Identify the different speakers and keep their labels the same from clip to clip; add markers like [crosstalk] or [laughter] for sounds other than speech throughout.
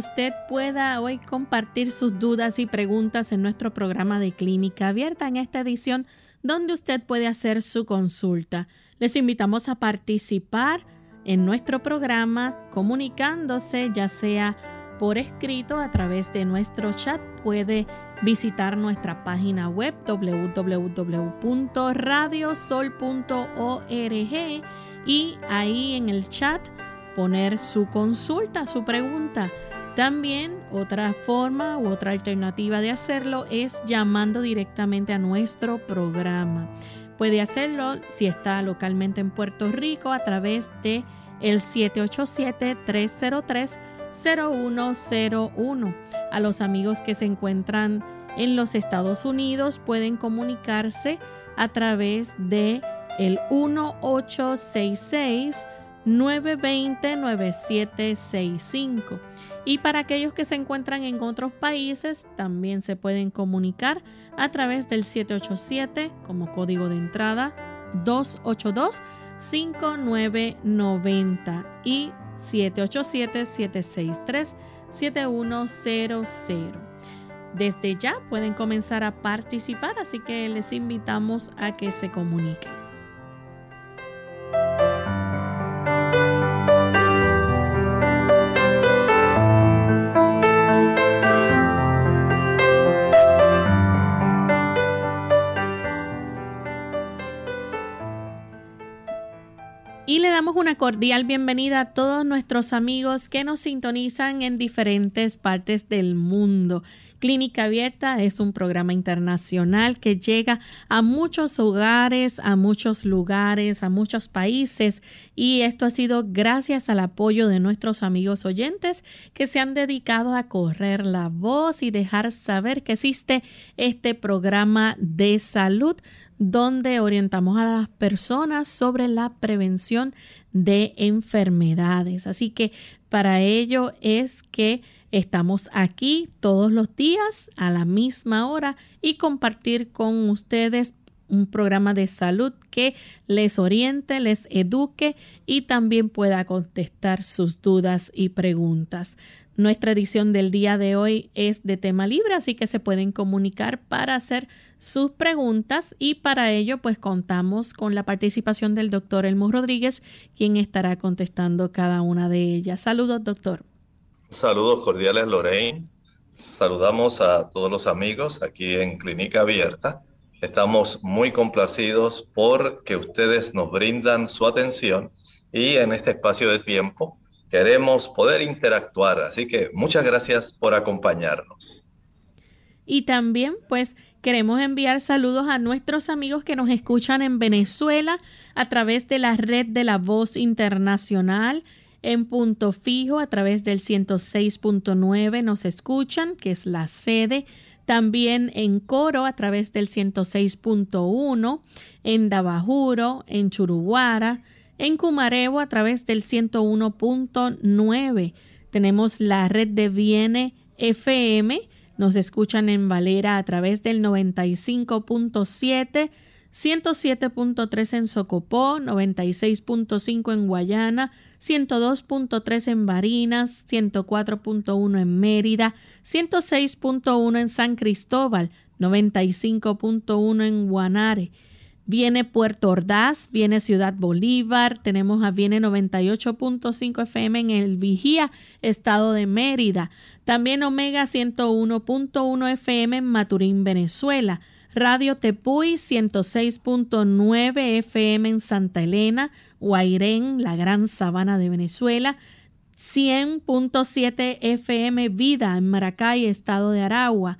Speaker 1: Usted pueda hoy compartir sus dudas y preguntas en nuestro programa de clínica abierta en esta edición donde usted puede hacer su consulta. Les invitamos a participar en nuestro programa comunicándose ya sea por escrito a través de nuestro chat. Puede visitar nuestra página web www.radiosol.org y ahí en el chat poner su consulta, su pregunta. También otra forma u otra alternativa de hacerlo es llamando directamente a nuestro programa. Puede hacerlo si está localmente en Puerto Rico a través de el 787-303-0101. A los amigos que se encuentran en los Estados Unidos pueden comunicarse a través de el 1866 920-9765. Y para aquellos que se encuentran en otros países, también se pueden comunicar a través del 787 como código de entrada 282-5990 y 787-763-7100. Desde ya pueden comenzar a participar, así que les invitamos a que se comuniquen. Una cordial bienvenida a todos nuestros amigos que nos sintonizan en diferentes partes del mundo. Clínica Abierta es un programa internacional que llega a muchos hogares, a muchos lugares, a muchos países y esto ha sido gracias al apoyo de nuestros amigos oyentes que se han dedicado a correr la voz y dejar saber que existe este programa de salud donde orientamos a las personas sobre la prevención de enfermedades. Así que para ello es que estamos aquí todos los días a la misma hora y compartir con ustedes un programa de salud que les oriente, les eduque y también pueda contestar sus dudas y preguntas. Nuestra edición del día de hoy es de tema libre, así que se pueden comunicar para hacer sus preguntas y para ello pues contamos con la participación del doctor Elmo Rodríguez, quien estará contestando cada una de ellas. Saludos, doctor.
Speaker 2: Saludos cordiales, Lorraine. Saludamos a todos los amigos aquí en Clínica Abierta. Estamos muy complacidos por que ustedes nos brindan su atención y en este espacio de tiempo queremos poder interactuar. Así que muchas gracias por acompañarnos.
Speaker 1: Y también pues queremos enviar saludos a nuestros amigos que nos escuchan en Venezuela a través de la red de la voz internacional. En punto fijo a través del 106.9 nos escuchan, que es la sede. También en coro a través del 106.1, en Dabajuro, en Churuguara, en Cumarebo a través del 101.9. Tenemos la red de Viene FM. Nos escuchan en Valera a través del 95.7. 107.3 en Socopó, 96.5 en Guayana, 102.3 en Barinas, 104.1 en Mérida, 106.1 en San Cristóbal, 95.1 en Guanare. Viene Puerto Ordaz, viene Ciudad Bolívar, tenemos a viene 98.5 FM en el Vigía, estado de Mérida. También Omega 101.1 FM en Maturín, Venezuela. Radio Tepuy 106.9 FM en Santa Elena, Guairén, la Gran Sabana de Venezuela. 100.7 FM Vida en Maracay, estado de Aragua.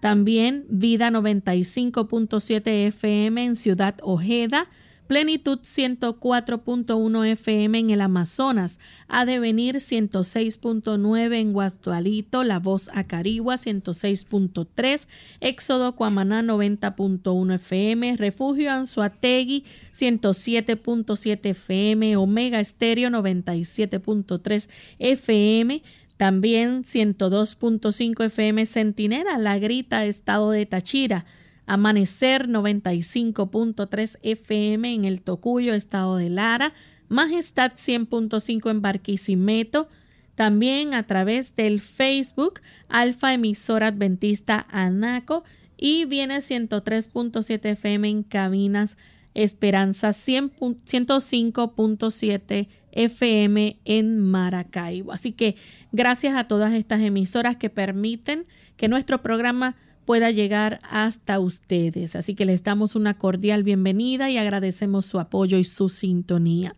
Speaker 1: También Vida 95.7 FM en Ciudad Ojeda, Plenitud 104.1 FM en el Amazonas, A Devenir 106.9 en Guastualito, La Voz Acarigua 106.3, Éxodo Cuamaná 90.1 FM, Refugio Anzuategui 107.7 FM, Omega Estéreo 97.3 FM, también 102.5 FM Centinela, La Grita, Estado de Tachira. Amanecer 95.3 FM en el Tocuyo, Estado de Lara. Majestad 100.5 en Barquisimeto. También a través del Facebook Alfa Emisora Adventista Anaco. Y viene 103.7 FM en Cabinas Esperanza 105.7 FM en Maracaibo. Así que gracias a todas estas emisoras que permiten que nuestro programa pueda llegar hasta ustedes. Así que les damos una cordial bienvenida y agradecemos su apoyo y su sintonía.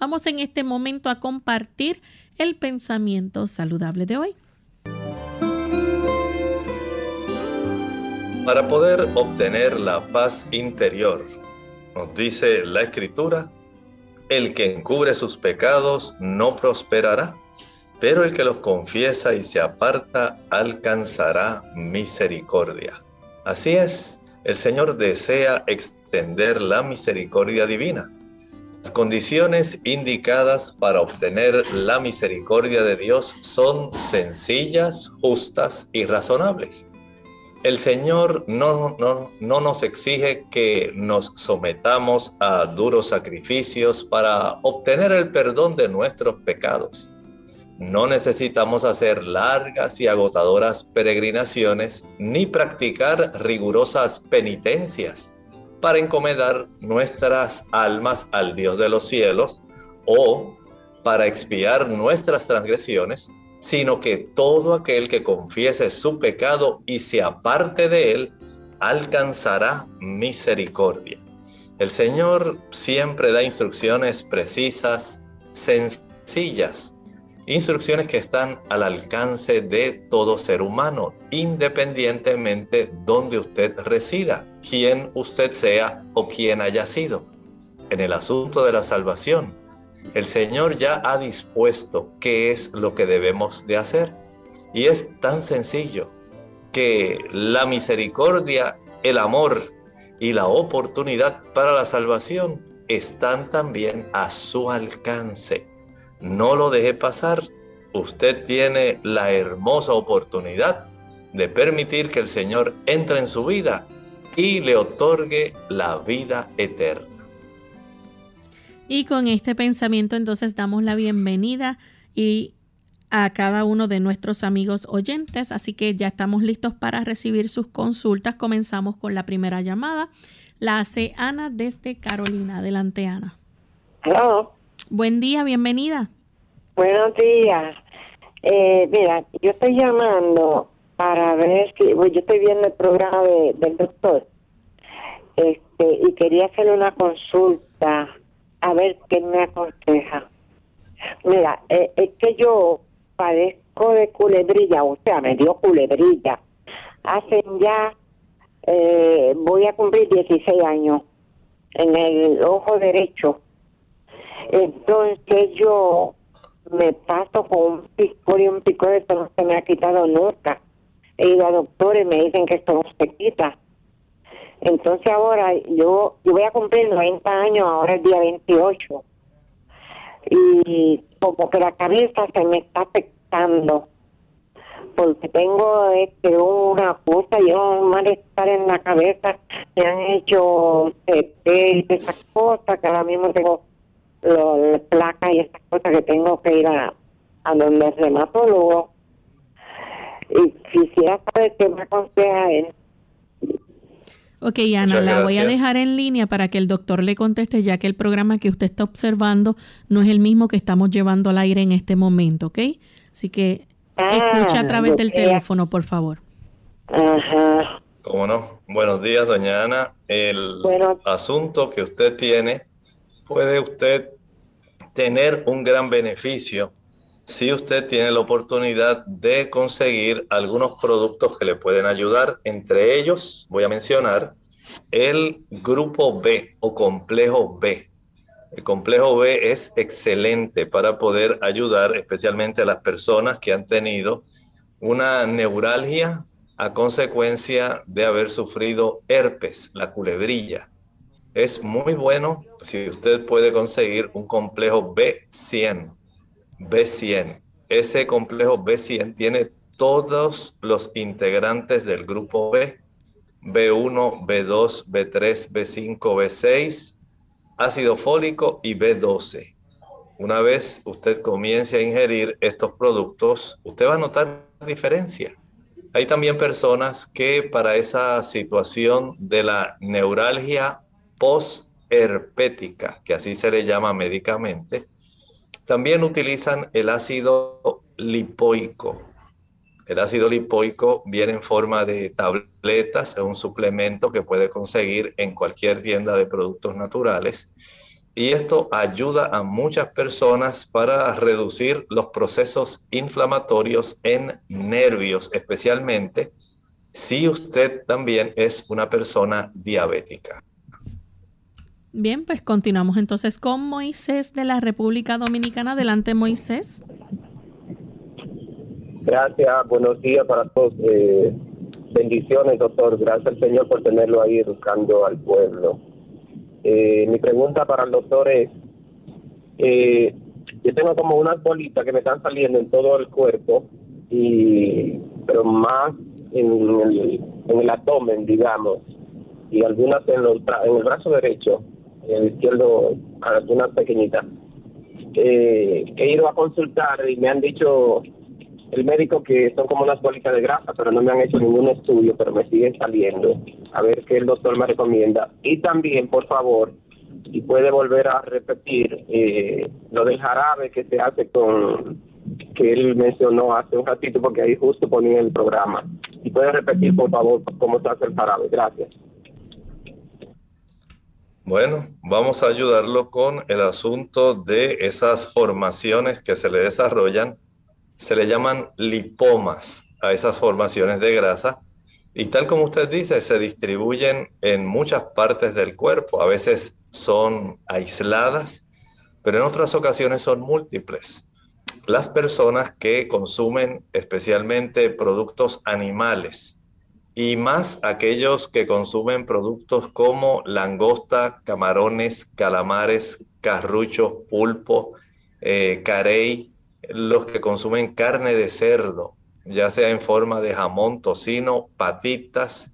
Speaker 1: Vamos en este momento a compartir el pensamiento saludable de hoy.
Speaker 2: Para poder obtener la paz interior, nos dice la escritura, el que encubre sus pecados no prosperará, pero el que los confiesa y se aparta alcanzará misericordia. Así es, el Señor desea extender la misericordia divina. Las condiciones indicadas para obtener la misericordia de Dios son sencillas, justas y razonables. El Señor no, no, no, nos exige que nos sometamos a duros sacrificios para obtener el perdón de nuestros pecados. No necesitamos hacer largas y agotadoras peregrinaciones ni practicar rigurosas penitencias para encomendar nuestras almas al Dios de los cielos o para expiar nuestras transgresiones sino que todo aquel que confiese su pecado y se aparte de él, alcanzará misericordia. El Señor siempre da instrucciones precisas, sencillas, instrucciones que están al alcance de todo ser humano, independientemente donde usted resida, quién usted sea o quién haya sido. En el asunto de la salvación, el Señor ya ha dispuesto qué es lo que debemos de hacer. Y es tan sencillo que la misericordia, el amor y la oportunidad para la salvación están también a su alcance. No lo deje pasar. Usted tiene la hermosa oportunidad de permitir que el Señor entre en su vida y le otorgue la vida eterna.
Speaker 1: Y con este pensamiento entonces damos la bienvenida y a cada uno de nuestros amigos oyentes, así que ya estamos listos para recibir sus consultas. Comenzamos con la primera llamada. La hace Ana desde Carolina. Adelante, Ana.
Speaker 3: Hola.
Speaker 1: Buen día, bienvenida.
Speaker 3: Buenos días. Eh, mira, yo estoy llamando para ver si, yo estoy viendo el programa del doctor este, y quería hacerle una consulta a ver qué me aconseja. Mira, eh, es que yo padezco de culebrilla, o sea, me dio culebrilla. Hacen ya, eh, voy a cumplir 16 años en el ojo derecho. Entonces yo me paso con un picor y un picor, esto no se me ha quitado nunca. He ido a doctores, me dicen que esto no se quita. Entonces ahora yo, yo voy a cumplir 90 años, ahora el día 28. Y como que la cabeza se me está afectando. porque tengo este una cosa y un malestar en la cabeza. Me han hecho y esas cosas que ahora mismo tengo las placas y esas cosas que tengo que ir a, a donde el reumatólogo. Y quisiera saber qué me aconseja él.
Speaker 1: Ok, Ana, la voy a dejar en línea para que el doctor le conteste, ya que el programa que usted está observando no es el mismo que estamos llevando al aire en este momento, ¿ok? Así que escucha a ah, través del teléfono, por favor.
Speaker 2: Ajá. ¿Cómo no? Buenos días, doña Ana. El asunto que usted tiene, puede usted tener un gran beneficio si usted tiene la oportunidad de conseguir algunos productos que le pueden ayudar, entre ellos voy a mencionar el grupo B o complejo B. El complejo B es excelente para poder ayudar especialmente a las personas que han tenido una neuralgia a consecuencia de haber sufrido herpes, la culebrilla. Es muy bueno si usted puede conseguir un complejo B100 B100. Ese complejo B100 tiene todos los integrantes del grupo B, B1, B2, B3, B5, B6, ácido fólico y B12. Una vez usted comience a ingerir estos productos, usted va a notar diferencia. Hay también personas que para esa situación de la neuralgia post-herpética, que así se le llama médicamente, también utilizan el ácido lipoico. El ácido lipoico viene en forma de tabletas, es un suplemento que puede conseguir en cualquier tienda de productos naturales. Y esto ayuda a muchas personas para reducir los procesos inflamatorios en nervios, especialmente si usted también es una persona diabética.
Speaker 1: Bien, pues continuamos entonces con Moisés de la República Dominicana. Adelante, Moisés.
Speaker 4: Gracias, buenos días para todos. Eh, bendiciones, doctor. Gracias al Señor por tenerlo ahí educando al pueblo. Eh, mi pregunta para el doctor es, eh, yo tengo como unas bolitas que me están saliendo en todo el cuerpo, y pero más en el, en el abdomen, digamos, y algunas en, en el brazo derecho el izquierdo, una pequeñita. Eh, he ido a consultar y me han dicho el médico que son como unas bolitas de grasa, pero no me han hecho ningún estudio, pero me siguen saliendo. A ver qué el doctor me recomienda. Y también, por favor, si puede volver a repetir eh, lo del jarabe que se hace con que él mencionó hace un ratito porque ahí justo ponía el programa. Y puede repetir, por favor, cómo se hace el jarabe. Gracias.
Speaker 2: Bueno, vamos a ayudarlo con el asunto de esas formaciones que se le desarrollan. Se le llaman lipomas a esas formaciones de grasa y tal como usted dice, se distribuyen en muchas partes del cuerpo. A veces son aisladas, pero en otras ocasiones son múltiples. Las personas que consumen especialmente productos animales, y más aquellos que consumen productos como langosta, camarones, calamares, carrucho, pulpo, eh, carey, los que consumen carne de cerdo, ya sea en forma de jamón, tocino, patitas.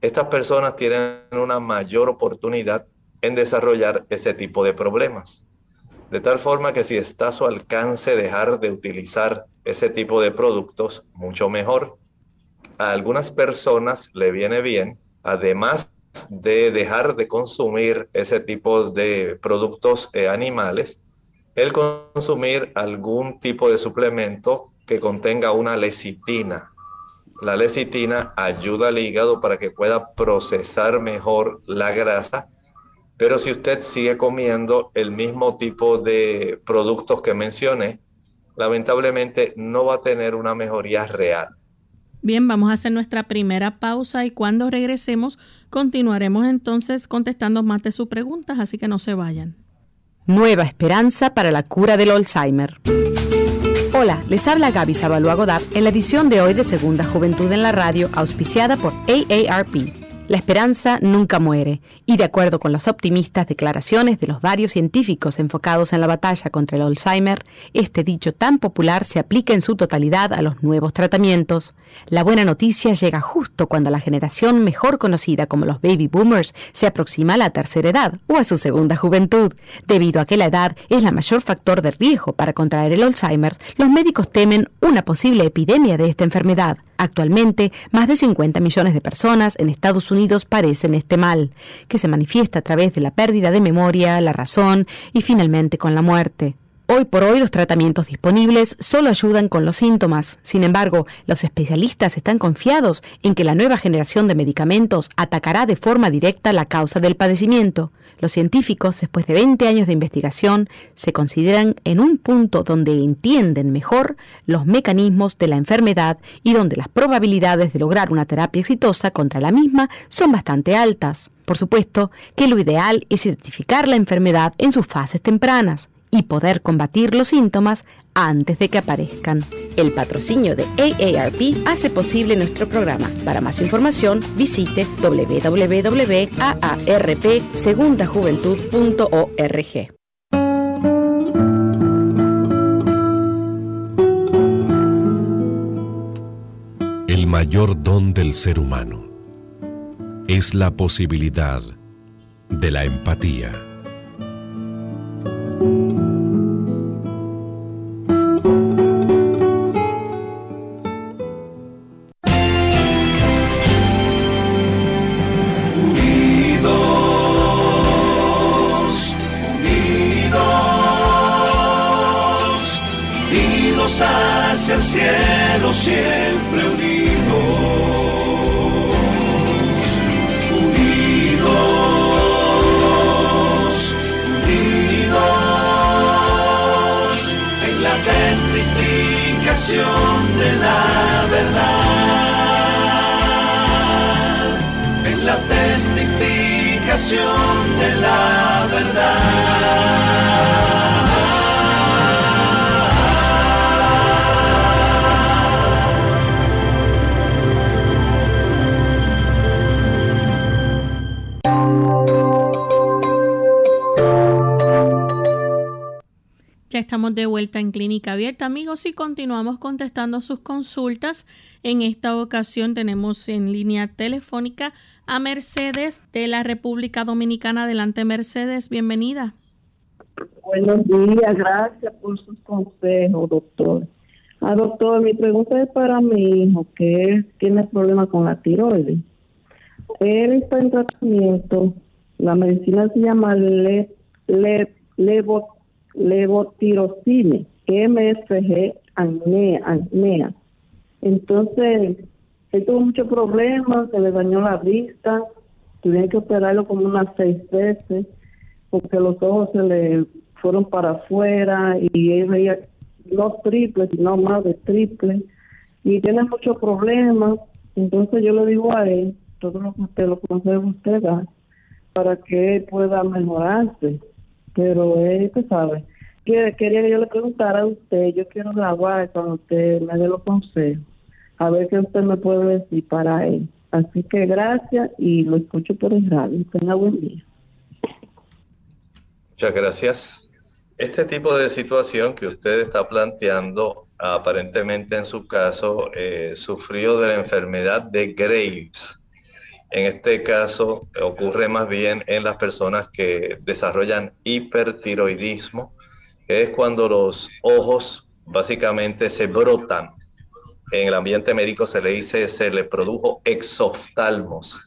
Speaker 2: Estas personas tienen una mayor oportunidad en desarrollar ese tipo de problemas. De tal forma que si está a su alcance dejar de utilizar ese tipo de productos, mucho mejor a algunas personas le viene bien, además de dejar de consumir ese tipo de productos eh, animales, el consumir algún tipo de suplemento que contenga una lecitina. La lecitina ayuda al hígado para que pueda procesar mejor la grasa, pero si usted sigue comiendo el mismo tipo de productos que mencioné, lamentablemente no va a tener una mejoría real.
Speaker 1: Bien, vamos a hacer nuestra primera pausa y cuando regresemos continuaremos entonces contestando más de sus preguntas, así que no se vayan.
Speaker 5: Nueva esperanza para la cura del Alzheimer. Hola, les habla Gaby Sabalua en la edición de hoy de Segunda Juventud en la Radio, auspiciada por AARP. La esperanza nunca muere, y de acuerdo con las optimistas declaraciones de los varios científicos enfocados en la batalla contra el Alzheimer, este dicho tan popular se aplica en su totalidad a los nuevos tratamientos. La buena noticia llega justo cuando la generación mejor conocida como los baby boomers se aproxima a la tercera edad o a su segunda juventud. Debido a que la edad es la mayor factor de riesgo para contraer el Alzheimer, los médicos temen una posible epidemia de esta enfermedad. Actualmente, más de 50 millones de personas en Estados Unidos padecen este mal, que se manifiesta a través de la pérdida de memoria, la razón y finalmente con la muerte. Hoy por hoy los tratamientos disponibles solo ayudan con los síntomas. Sin embargo, los especialistas están confiados en que la nueva generación de medicamentos atacará de forma directa la causa del padecimiento. Los científicos, después de 20 años de investigación, se consideran en un punto donde entienden mejor los mecanismos de la enfermedad y donde las probabilidades de lograr una terapia exitosa contra la misma son bastante altas. Por supuesto que lo ideal es identificar la enfermedad en sus fases tempranas y poder combatir los síntomas antes de que aparezcan. El patrocinio de AARP hace posible nuestro programa. Para más información, visite www.aarpsegundajuventud.org.
Speaker 6: El mayor don del ser humano es la posibilidad de la empatía.
Speaker 1: Amigos, y continuamos contestando sus consultas. En esta ocasión tenemos en línea telefónica a Mercedes de la República Dominicana. Adelante, Mercedes, bienvenida.
Speaker 7: Buenos días, gracias por sus consejos, doctor. Ah, doctor, mi pregunta es para mi hijo, que tiene problemas con la tiroides. Él está en tratamiento, la medicina se llama le, le, MSG, acnea, Entonces, él tuvo muchos problemas, se le dañó la vista, tuvieron que operarlo como unas seis veces, porque los ojos se le fueron para afuera y él veía no triples, sino más de triple, y tiene muchos problemas. Entonces yo le digo a él, todo lo que usted, lo que usted da, para que él pueda mejorarse pero él, usted sabe, que, quería que yo le preguntara a usted, yo quiero grabar cuando usted me dé los consejos, a ver qué usted me puede decir para él. Así que gracias y lo escucho por el radio. Tenga buen día.
Speaker 2: Muchas gracias. Este tipo de situación que usted está planteando, aparentemente en su caso, eh, sufrió de la enfermedad de Graves en este caso ocurre más bien en las personas que desarrollan hipertiroidismo, es cuando los ojos básicamente se brotan. En el ambiente médico se le dice, se le produjo exoftalmos.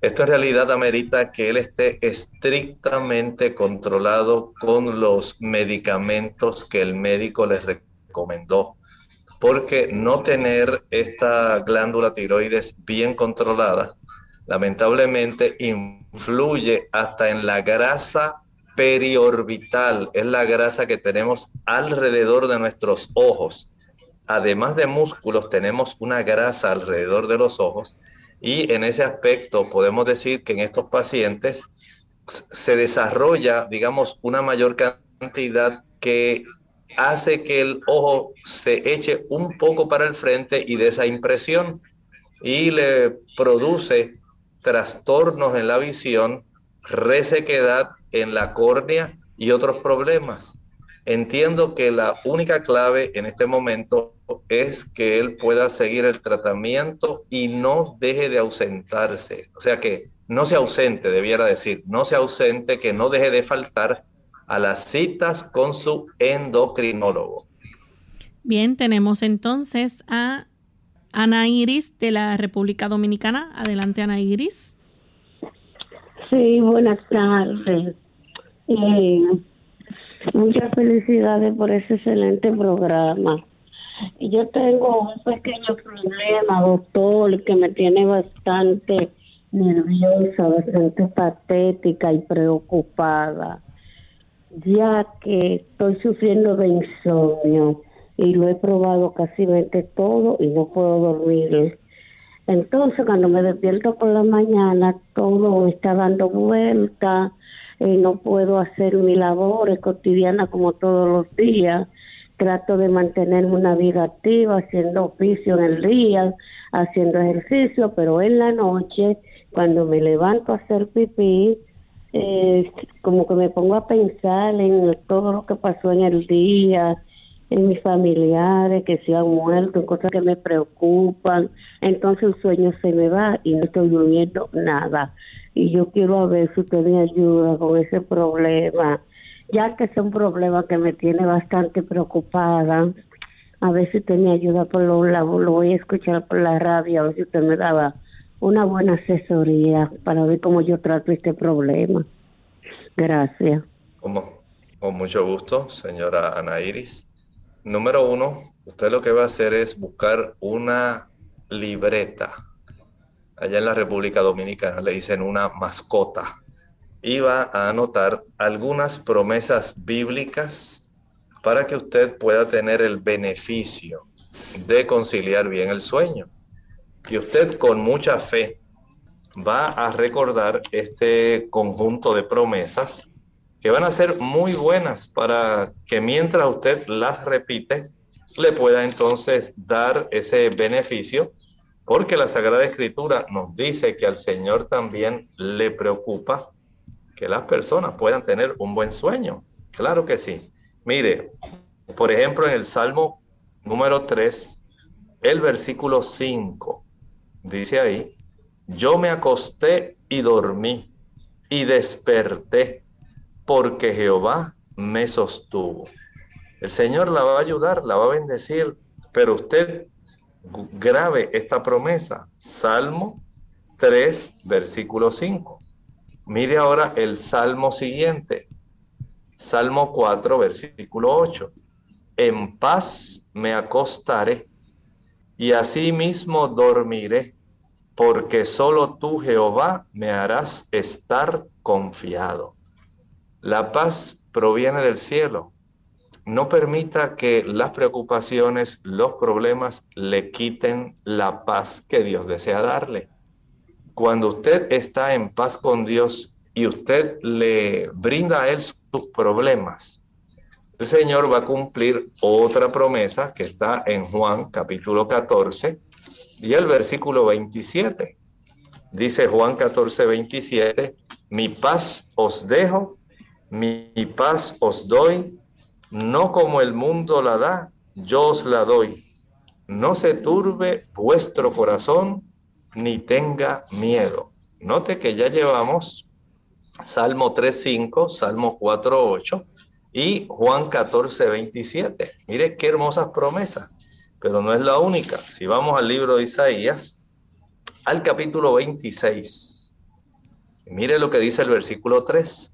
Speaker 2: Esto en realidad amerita que él esté estrictamente controlado con los medicamentos que el médico les recomendó, porque no tener esta glándula tiroides bien controlada lamentablemente influye hasta en la grasa periorbital, es la grasa que tenemos alrededor de nuestros ojos. Además de músculos, tenemos una grasa alrededor de los ojos y en ese aspecto podemos decir que en estos pacientes se desarrolla, digamos, una mayor cantidad que hace que el ojo se eche un poco para el frente y de esa impresión y le produce trastornos en la visión, resequedad en la córnea y otros problemas. Entiendo que la única clave en este momento es que él pueda seguir el tratamiento y no deje de ausentarse. O sea que no se ausente, debiera decir, no se ausente, que no deje de faltar a las citas con su endocrinólogo.
Speaker 1: Bien, tenemos entonces a Ana Iris de la República Dominicana. Adelante, Ana Iris.
Speaker 8: Sí, buenas tardes. Eh, muchas felicidades por ese excelente programa. Yo tengo un pequeño problema, doctor, que me tiene bastante nerviosa, bastante patética y preocupada, ya que estoy sufriendo de insomnio y lo he probado casi todo y no puedo dormir. Entonces, cuando me despierto por la mañana, todo está dando vuelta, no puedo hacer mis labores cotidianas como todos los días. Trato de mantenerme una vida activa, haciendo oficio en el día, haciendo ejercicio, pero en la noche, cuando me levanto a hacer pipí, eh, como que me pongo a pensar en todo lo que pasó en el día, en mis familiares que se han muerto, en cosas que me preocupan. Entonces el sueño se me va y no estoy durmiendo nada. Y yo quiero ver si usted me ayuda con ese problema, ya que es un problema que me tiene bastante preocupada. A ver si usted me ayuda por lo, lo voy a escuchar por la radio, a ver si usted me daba una buena asesoría para ver cómo yo trato este problema. Gracias.
Speaker 2: Con mucho gusto, señora Ana Iris. Número uno, usted lo que va a hacer es buscar una libreta. Allá en la República Dominicana le dicen una mascota. Va a anotar algunas promesas bíblicas para que usted pueda tener el beneficio de conciliar bien el sueño. Y usted con mucha fe va a recordar este conjunto de promesas que van a ser muy buenas para que mientras usted las repite, le pueda entonces dar ese beneficio, porque la Sagrada Escritura nos dice que al Señor también le preocupa que las personas puedan tener un buen sueño. Claro que sí. Mire, por ejemplo, en el Salmo número 3, el versículo 5, dice ahí, yo me acosté y dormí y desperté porque Jehová me sostuvo. El Señor la va a ayudar, la va a bendecir, pero usted grave esta promesa. Salmo 3, versículo 5. Mire ahora el salmo siguiente. Salmo 4, versículo 8. En paz me acostaré y asimismo dormiré, porque solo tú, Jehová, me harás estar confiado. La paz proviene del cielo. No permita que las preocupaciones, los problemas le quiten la paz que Dios desea darle. Cuando usted está en paz con Dios y usted le brinda a Él sus problemas, el Señor va a cumplir otra promesa que está en Juan capítulo 14 y el versículo 27. Dice Juan 14, 27, mi paz os dejo, mi paz os doy, no como el mundo la da, yo os la doy. No se turbe vuestro corazón, ni tenga miedo. Note que ya llevamos Salmo 3.5, Salmo 4.8 y Juan 14.27. Mire qué hermosas promesas, pero no es la única. Si vamos al libro de Isaías, al capítulo 26, mire lo que dice el versículo 3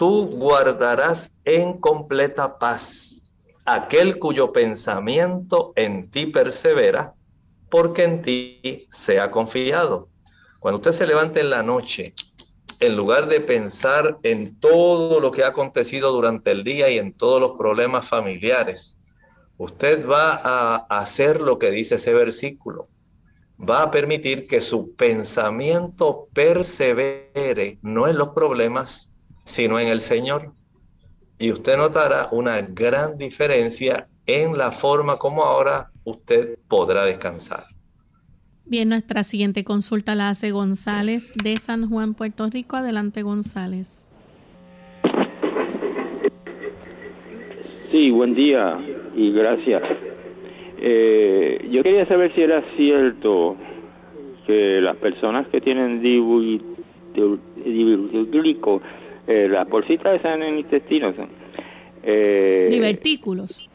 Speaker 2: tú guardarás en completa paz aquel cuyo pensamiento en ti persevera, porque en ti se ha confiado. Cuando usted se levante en la noche, en lugar de pensar en todo lo que ha acontecido durante el día y en todos los problemas familiares, usted va a hacer lo que dice ese versículo. Va a permitir que su pensamiento persevere, no en los problemas, sino en el Señor. Y usted notará una gran diferencia en la forma como ahora usted podrá descansar.
Speaker 1: Bien, nuestra siguiente consulta la hace González de San Juan, Puerto Rico. Adelante, González.
Speaker 9: Sí, buen día y gracias. Eh, yo quería saber si era cierto que las personas que tienen divertículos, eh, las bolsitas están en el intestino,
Speaker 1: eh, divertículos.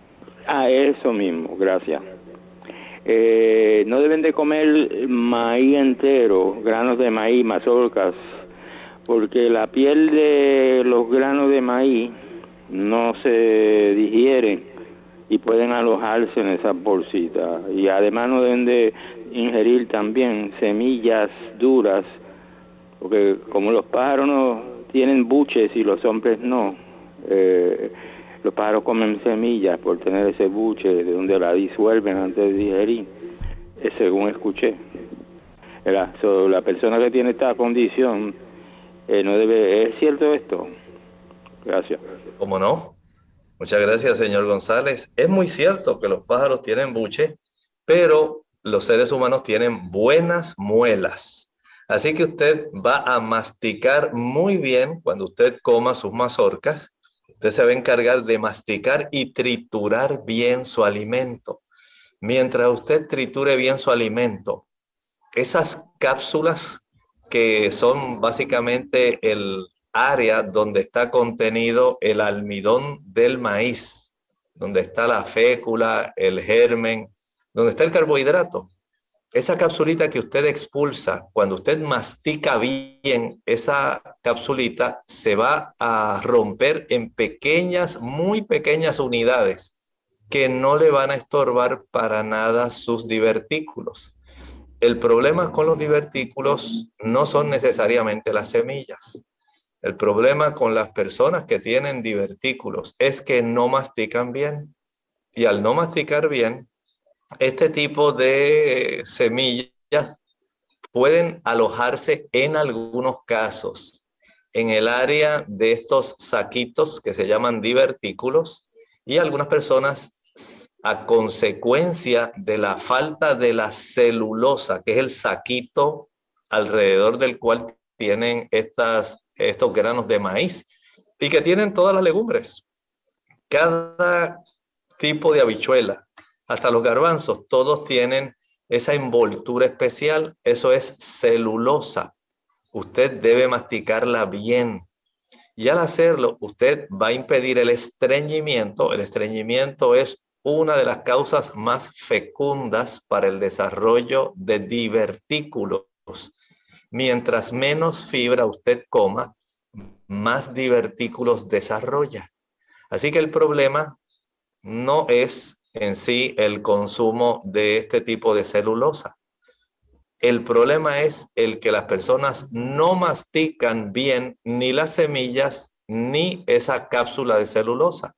Speaker 9: Ah, eso mismo, gracias. Eh, no deben de comer maíz entero, granos de maíz, mazorcas, porque la piel de los granos de maíz no se digieren y pueden alojarse en esas bolsitas. Y además no deben de ingerir también semillas duras, porque como los pájaros no tienen buches y los hombres no, eh, los pájaros comen semillas por tener ese buche de donde la disuelven antes de digerir, eh, según escuché. La, la persona que tiene esta condición eh, no debe, ¿es cierto esto? Gracias.
Speaker 2: ¿Cómo no? Muchas gracias, señor González. Es muy cierto que los pájaros tienen buche, pero los seres humanos tienen buenas muelas. Así que usted va a masticar muy bien cuando usted coma sus mazorcas Usted se va a encargar de masticar y triturar bien su alimento. Mientras usted triture bien su alimento, esas cápsulas que son básicamente el área donde está contenido el almidón del maíz, donde está la fécula, el germen, donde está el carbohidrato esa capsulita que usted expulsa, cuando usted mastica bien esa capsulita, se va a romper en pequeñas, muy pequeñas unidades que no le van a estorbar para nada sus divertículos. El problema con los divertículos no son necesariamente las semillas. El problema con las personas que tienen divertículos es que no mastican bien. Y al no masticar bien, este tipo de semillas pueden alojarse en algunos casos en el área de estos saquitos que se llaman divertículos y algunas personas a consecuencia de la falta de la celulosa, que es el saquito alrededor del cual tienen estas, estos granos de maíz y que tienen todas las legumbres. Cada tipo de habichuela hasta los garbanzos, todos tienen esa envoltura especial, eso es celulosa. Usted debe masticarla bien. Y al hacerlo, usted va a impedir el estreñimiento. El estreñimiento es una de las causas más fecundas para el desarrollo de divertículos. Mientras menos fibra usted coma, más divertículos desarrolla. Así que el problema no es en sí el consumo de este tipo de celulosa. El problema es el que las personas no mastican bien ni las semillas ni esa cápsula de celulosa.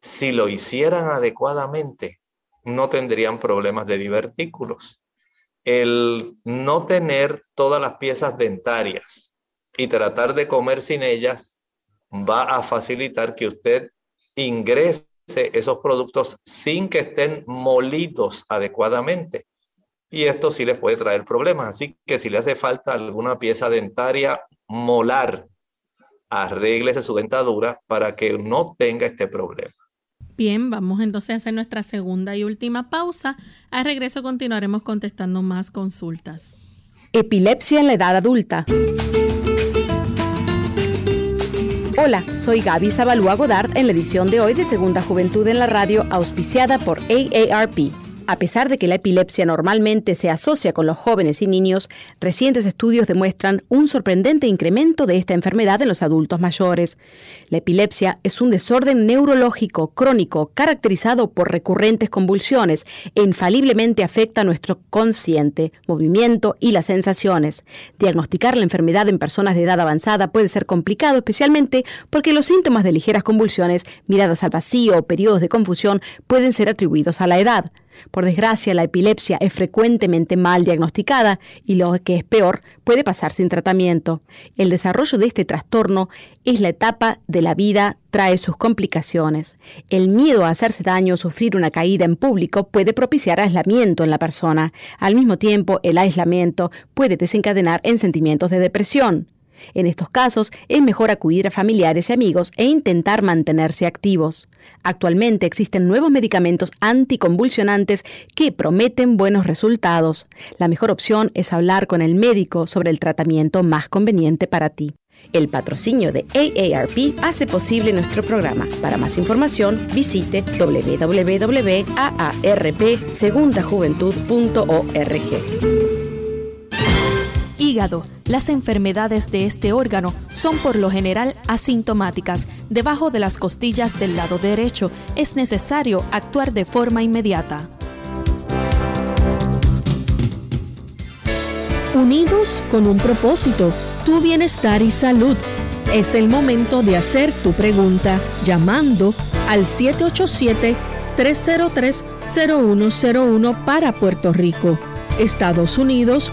Speaker 2: Si lo hicieran adecuadamente, no tendrían problemas de divertículos. El no tener todas las piezas dentarias y tratar de comer sin ellas va a facilitar que usted ingrese esos productos sin que estén molidos adecuadamente. Y esto sí le puede traer problemas. Así que si le hace falta alguna pieza dentaria molar, arréglese su dentadura para que no tenga este problema.
Speaker 1: Bien, vamos entonces a hacer nuestra segunda y última pausa. Al regreso continuaremos contestando más consultas.
Speaker 5: Epilepsia en la edad adulta. Hola, soy Gaby Zabalúa Godard en la edición de hoy de Segunda Juventud en la Radio, auspiciada por AARP. A pesar de que la epilepsia normalmente se asocia con los jóvenes y niños, recientes estudios demuestran un sorprendente incremento de esta enfermedad en los adultos mayores. La epilepsia es un desorden neurológico crónico caracterizado por recurrentes convulsiones e infaliblemente afecta nuestro consciente, movimiento y las sensaciones. Diagnosticar la enfermedad en personas de edad avanzada puede ser complicado, especialmente porque los síntomas de ligeras convulsiones, miradas al vacío o periodos de confusión pueden ser atribuidos a la edad. Por desgracia, la epilepsia es frecuentemente mal diagnosticada y lo que es peor, puede pasar sin tratamiento. El desarrollo de este trastorno es la etapa de la vida, trae sus complicaciones. El miedo a hacerse daño o sufrir una caída en público puede propiciar aislamiento en la persona. Al mismo tiempo, el aislamiento puede desencadenar en sentimientos de depresión. En estos casos es mejor acudir a familiares y amigos e intentar mantenerse activos. Actualmente existen nuevos medicamentos anticonvulsionantes que prometen buenos resultados. La mejor opción es hablar con el médico sobre el tratamiento más conveniente para ti. El patrocinio de AARP hace posible nuestro programa. Para más información, visite www.aarpsegundajuventud.org
Speaker 10: hígado. Las enfermedades de este órgano son por lo general asintomáticas. Debajo de las costillas del lado derecho es necesario actuar de forma inmediata.
Speaker 1: Unidos con un propósito, tu bienestar y salud. Es el momento de hacer tu pregunta llamando al 787-303-0101 para Puerto Rico, Estados Unidos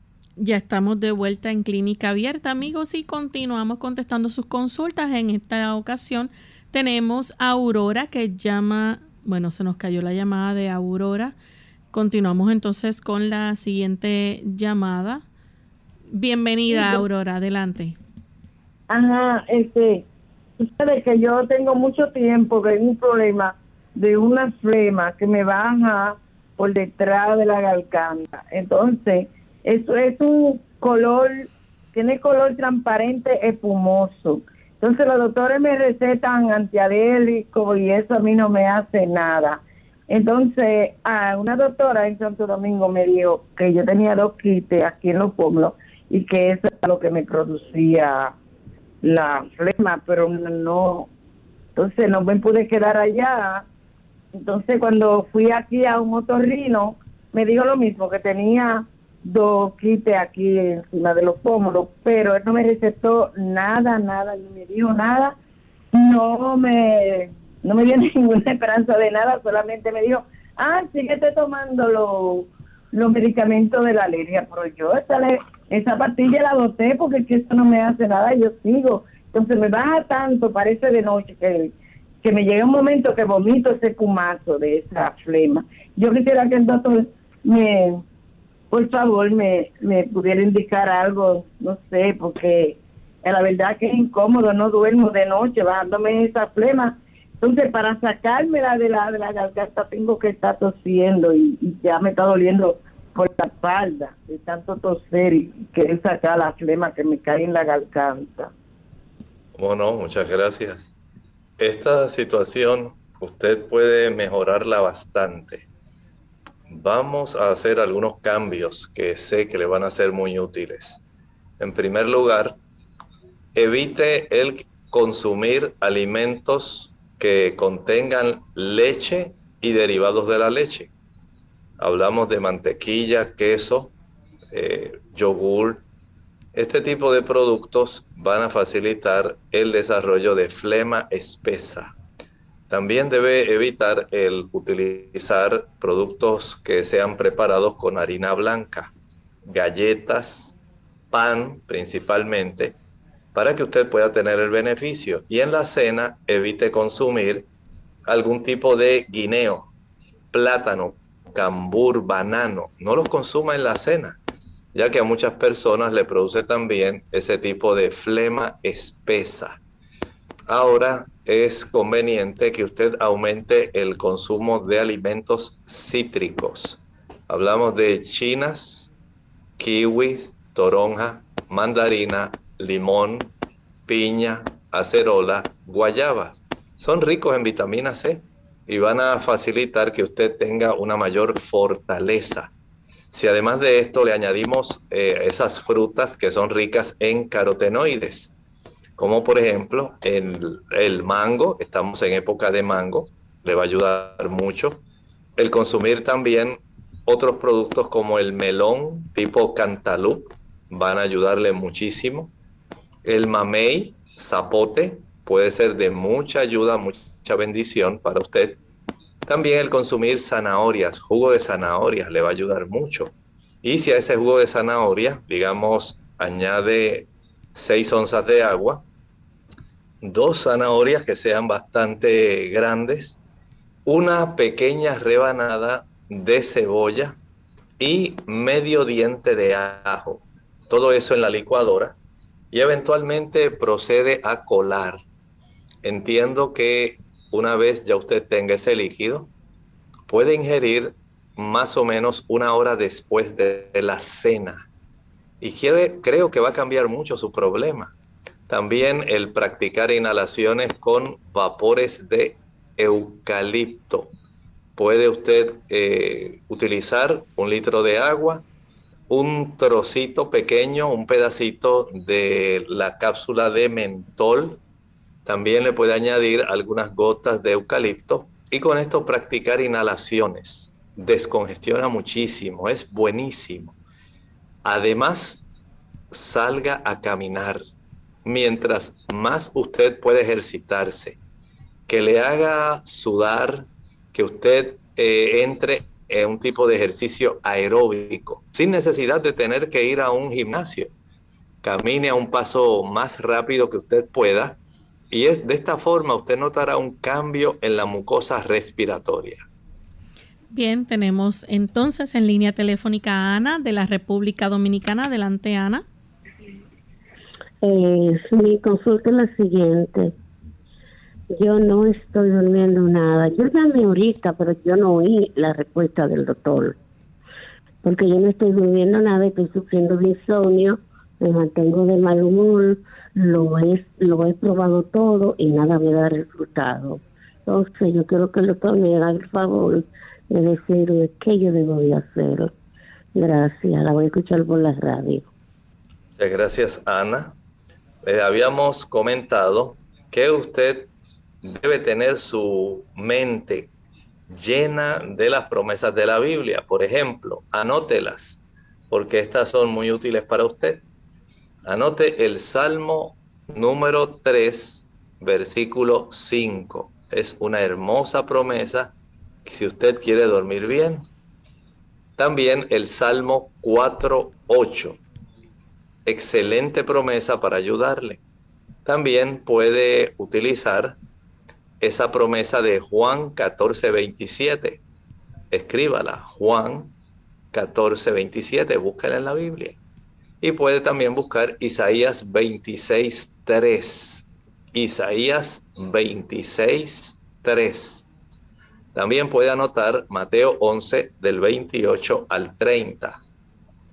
Speaker 1: Ya estamos de vuelta en Clínica Abierta, amigos, y continuamos contestando sus consultas. En esta ocasión tenemos a Aurora que llama, bueno, se nos cayó la llamada de Aurora. Continuamos entonces con la siguiente llamada. Bienvenida, Aurora, adelante.
Speaker 11: Ajá, este, ustedes que yo tengo mucho tiempo de un problema de una flema que me baja por detrás de la garganta. Entonces, eso es un color, tiene color transparente espumoso. Entonces los doctores me recetan antiadélicos y eso a mí no me hace nada. Entonces, a una doctora en Santo Domingo me dijo que yo tenía dos quites aquí en los pueblos y que eso era lo que me producía la flema, pero no. Entonces no me pude quedar allá. Entonces cuando fui aquí a un otorrino, me dijo lo mismo, que tenía dos quites aquí encima de los pómulos, pero él no me recetó nada, nada, ni me dijo nada, no me, no me dio [laughs] ninguna esperanza de nada, solamente me dijo, ah, síguete tomando los, los medicamentos de la alergia, pero yo esa, esa pastilla la boté porque es que eso no me hace nada, yo sigo, entonces me baja tanto, parece de noche que que me llega un momento que vomito ese cumazo de esa flema. Yo quisiera que el doctor me, por favor me, me pudiera indicar algo, no sé, porque la verdad que es incómodo, no duermo de noche bajándome esa flema. Entonces, para sacármela de la, de la garganta tengo que estar tosiendo y, ya me está doliendo por la espalda de tanto toser y querer sacar la flema que me cae en la garganta.
Speaker 2: Bueno, muchas gracias. Esta situación usted puede mejorarla bastante vamos a hacer algunos cambios que sé que le van a ser muy útiles. En primer lugar, evite el consumir alimentos que contengan leche y derivados de la leche. Hablamos de mantequilla, queso, eh, yogur. Este tipo de productos van a facilitar el desarrollo de flema espesa. También debe evitar el utilizar productos que sean preparados con harina blanca, galletas, pan principalmente, para que usted pueda tener el beneficio. Y en la cena evite consumir algún tipo de guineo, plátano, cambur, banano. No los consuma en la cena, ya que a muchas personas le produce también ese tipo de flema espesa. Ahora es conveniente que usted aumente el consumo de alimentos cítricos. Hablamos de chinas, kiwis, toronja, mandarina, limón, piña, acerola, guayabas. Son ricos en vitamina C y van a facilitar que usted tenga una mayor fortaleza. Si además de esto le añadimos eh, esas frutas que son ricas en carotenoides, como por ejemplo el, mango, estamos en época de mango, le va a ayudar mucho. El consumir también otros productos como el melón tipo cantaloupe van a ayudarle muchísimo. El mamey, zapote, puede ser de mucha ayuda, mucha bendición para usted. También el consumir zanahorias, jugo de zanahorias le va a ayudar mucho. Y si a ese jugo de zanahoria, digamos, añade 6 onzas de agua, dos zanahorias que sean bastante grandes, una pequeña rebanada de cebolla y medio diente de ajo. Todo eso en la licuadora y eventualmente procede a colar. Entiendo que una vez ya usted tenga ese líquido, puede ingerir más o menos una hora después de, la cena. Y creo que va a cambiar mucho su problema. También el practicar inhalaciones con vapores de eucalipto. Puede usted eh, utilizar un litro de agua, un trocito pequeño, un pedacito de la cápsula de mentol. También le puede añadir algunas gotas de eucalipto y con esto practicar inhalaciones. Descongestiona muchísimo, es buenísimo. Además, salga a caminar. Mientras más usted puede ejercitarse, que le haga sudar, que usted eh, entre en un tipo de ejercicio aeróbico, sin necesidad de tener que ir a un gimnasio. Camine a un paso más rápido que usted pueda y es, de esta forma usted notará un cambio en la mucosa respiratoria.
Speaker 1: Bien, tenemos entonces en línea telefónica a Ana de la República Dominicana. Adelante, Ana.
Speaker 8: Eh, mi consulta es la siguiente. Yo no estoy durmiendo nada. Yo llamé ahorita, pero yo no oí la respuesta del doctor. Porque yo no estoy durmiendo nada, estoy sufriendo de insomnio, me mantengo de mal humor, lo he, lo he probado todo y nada me da resultado. Entonces yo quiero que el doctor me haga el favor de decirme qué yo debo de hacer. Gracias, la voy a escuchar por la radio.
Speaker 2: Muchas gracias, Ana. Eh, habíamos comentado que usted debe tener su mente llena de las promesas de la Biblia. Por ejemplo, anótelas, porque estas son muy útiles para usted. Anote el Salmo número 3, versículo 5. Es una hermosa promesa si usted quiere dormir bien. También el Salmo 4, 8. Excelente promesa para ayudarle. También puede utilizar esa promesa de Juan 14, 27. Escríbala, Juan 14, 27, búscala en la Biblia. Y puede también buscar Isaías 26, 3. Isaías 26, 3. También puede anotar Mateo 11 del 28 al 30.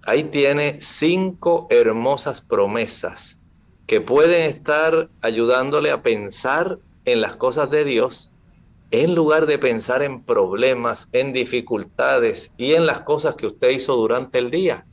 Speaker 2: Ahí tiene cinco hermosas promesas que pueden estar ayudándole a pensar en las cosas de Dios, en lugar de pensar en problemas, en dificultades y en las cosas que usted hizo durante el día.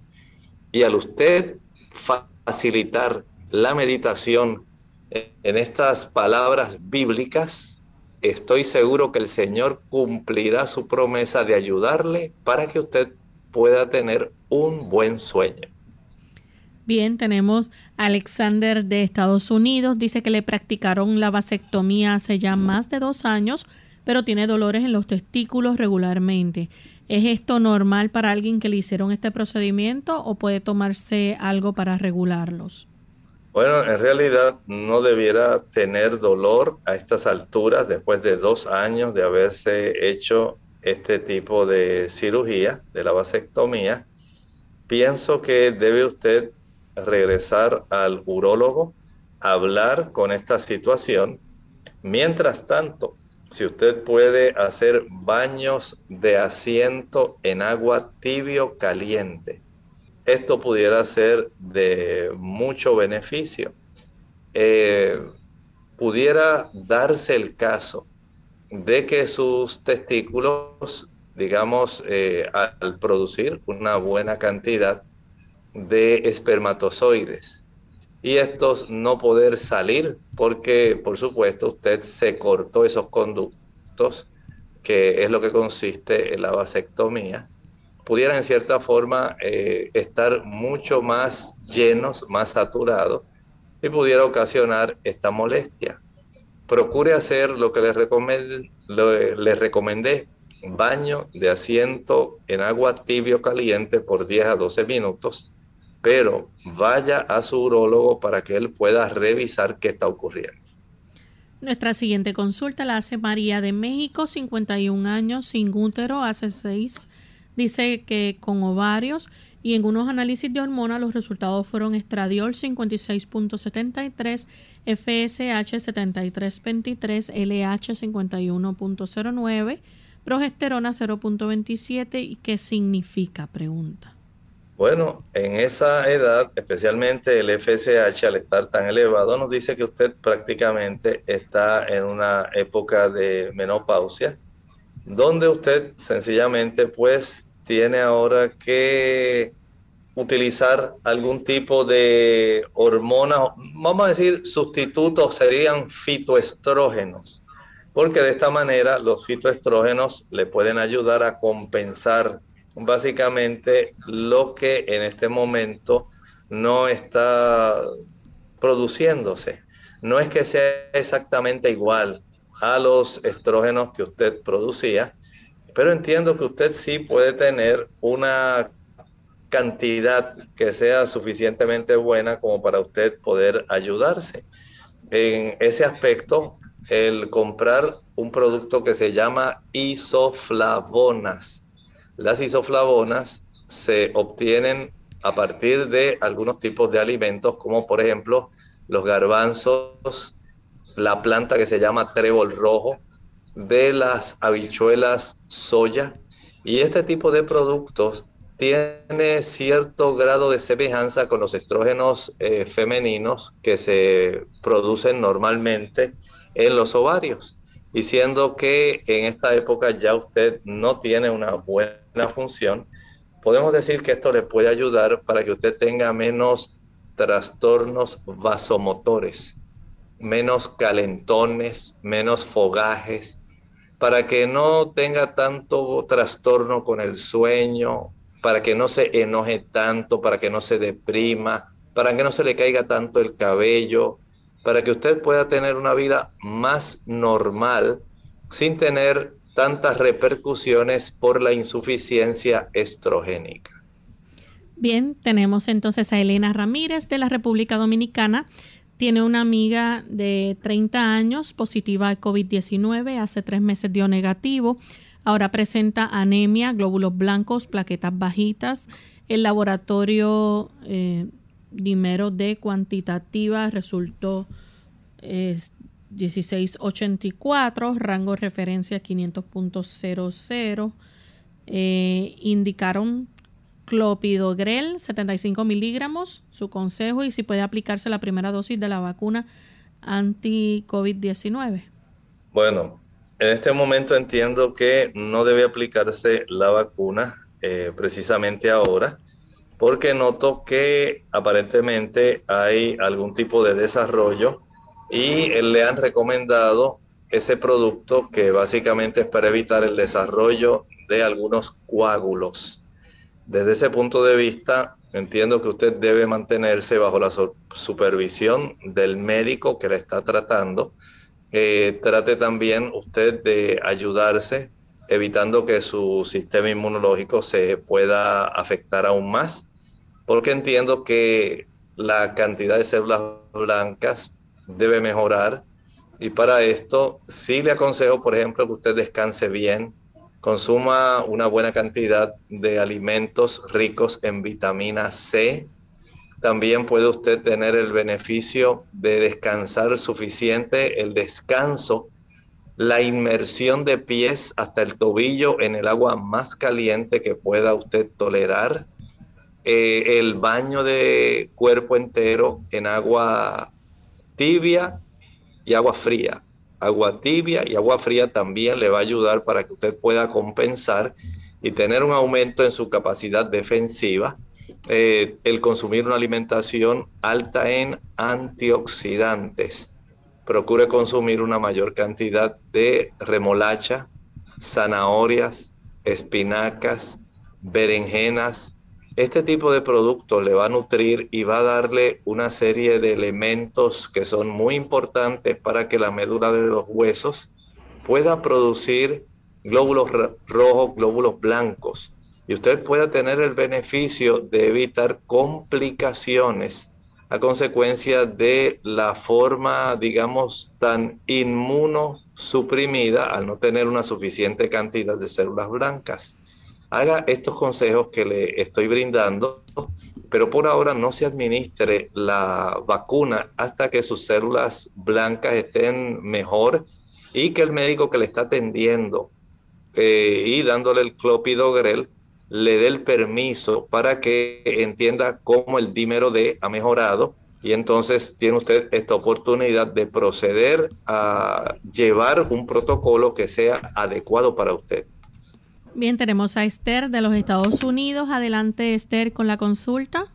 Speaker 2: Y al usted facilitar la meditación en estas palabras bíblicas, estoy seguro que el Señor cumplirá su promesa de ayudarle para que usted pueda tener un buen sueño.
Speaker 1: Bien, tenemos a Alexander de Estados Unidos. Dice que le practicaron la vasectomía hace ya más de dos años, pero tiene dolores en los testículos regularmente. ¿Es esto normal para alguien que le hicieron este procedimiento o puede tomarse algo para regularlos?
Speaker 2: Bueno, en realidad no debiera tener dolor a estas alturas después de dos años de haberse hecho este tipo de cirugía, de la vasectomía. Pienso que debe usted regresar al urólogo, hablar con esta situación. Mientras tanto, si usted puede hacer baños de asiento en agua tibio caliente, esto pudiera ser de mucho beneficio. Eh, pudiera darse el caso de que sus testículos digamos, eh, al producir una buena cantidad de espermatozoides y estos no poder salir porque, por supuesto, usted se cortó esos conductos, que es lo que consiste en la vasectomía, pudieran en cierta forma eh, estar mucho más llenos, más saturados y pudiera ocasionar esta molestia. Procure hacer lo que les recomendé, les recomendé baño de asiento en agua tibio caliente por 10 a 12 minutos, pero vaya a su urólogo para que él pueda revisar qué está ocurriendo.
Speaker 1: Nuestra siguiente consulta la hace María de México, 51 años, sin útero, hace 6. Dice que con ovarios y en unos análisis de hormonas los resultados fueron estradiol 56.73, FSH 73.23, LH 51.09 progesterona 0.27 y qué significa, pregunta.
Speaker 2: Bueno, en esa edad, especialmente el FSH al estar tan elevado, nos dice que usted prácticamente está en una época de menopausia, donde usted sencillamente pues tiene ahora que utilizar algún tipo de hormona, vamos a decir, sustitutos serían fitoestrógenos porque de esta manera los fitoestrógenos le pueden ayudar a compensar básicamente lo que en este momento no está produciéndose. No es que sea exactamente igual a los estrógenos que usted producía, pero entiendo que usted sí puede tener una cantidad que sea suficientemente buena como para usted poder ayudarse. En ese aspecto, el comprar un producto que se llama isoflavonas. Las isoflavonas se obtienen a partir de algunos tipos de alimentos, como por ejemplo los garbanzos, la planta que se llama trébol rojo, de las habichuelas soya. Y este tipo de productos tiene cierto grado de semejanza con los estrógenos eh, femeninos que se producen normalmente en los ovarios. Y siendo que en esta época ya usted no tiene una buena función, podemos decir que esto le puede ayudar para que usted tenga menos trastornos vasomotores, menos calentones, menos fogajes, para que no tenga tanto trastorno con el sueño, para que no se enoje tanto, para que no se deprima, para que no se le caiga tanto el cabello, para que usted pueda tener una vida más normal sin tener tantas repercusiones por la insuficiencia estrogénica.
Speaker 1: Bien, tenemos entonces a Elena Ramírez de la República Dominicana. Tiene una amiga de 30 años positiva de COVID-19, hace tres meses dio negativo. Ahora presenta anemia, glóbulos blancos, plaquetas bajitas. El laboratorio eh, Dimero D cuantitativa resultó es 1684, rango de referencia 500.00. Eh, indicaron clopidogrel 75 miligramos, su consejo y si puede aplicarse la primera dosis de la vacuna anti-COVID-19.
Speaker 2: Bueno, en este momento entiendo que no debe aplicarse la vacuna eh, precisamente ahora porque noto que aparentemente hay algún tipo de desarrollo y le han recomendado ese producto que básicamente es para evitar el desarrollo de algunos coágulos. Desde ese punto de vista, entiendo que usted debe mantenerse bajo la supervisión del médico que le está tratando. Eh, trate también usted de ayudarse evitando que su sistema inmunológico se pueda afectar aún más, porque entiendo que la cantidad de células blancas debe mejorar y para esto sí le aconsejo, por ejemplo, que usted descanse bien, consuma una buena cantidad de alimentos ricos en vitamina C. También puede usted tener el beneficio de descansar suficiente, el descanso la inmersión de pies hasta el tobillo en el agua más caliente que pueda usted tolerar, eh, el baño de cuerpo entero en agua tibia y agua fría. agua tibia y agua fría también le va a ayudar para que usted pueda compensar y tener un aumento en su capacidad defensiva. Eh, el consumir una alimentación alta en antioxidantes. Procure consumir una mayor cantidad de remolacha, zanahorias, espinacas, berenjenas. Este tipo de productos le va a nutrir y va a darle una serie de elementos que son muy importantes para que la médula de los huesos pueda producir glóbulos rojos, glóbulos blancos, y usted pueda tener el beneficio de evitar complicaciones a consecuencia de la forma, digamos, tan inmunosuprimida al no tener una suficiente cantidad de células blancas. Haga estos consejos que le estoy brindando, pero por ahora no se administre la vacuna hasta que sus células blancas estén mejor y que el médico que le está atendiendo eh, y dándole el clopidogrel le dé el permiso para que entienda cómo el dímero D ha mejorado y entonces tiene usted esta oportunidad de proceder a llevar un protocolo que sea adecuado para usted.
Speaker 1: Bien, tenemos a Esther de los Estados Unidos. Adelante, Esther, con la consulta.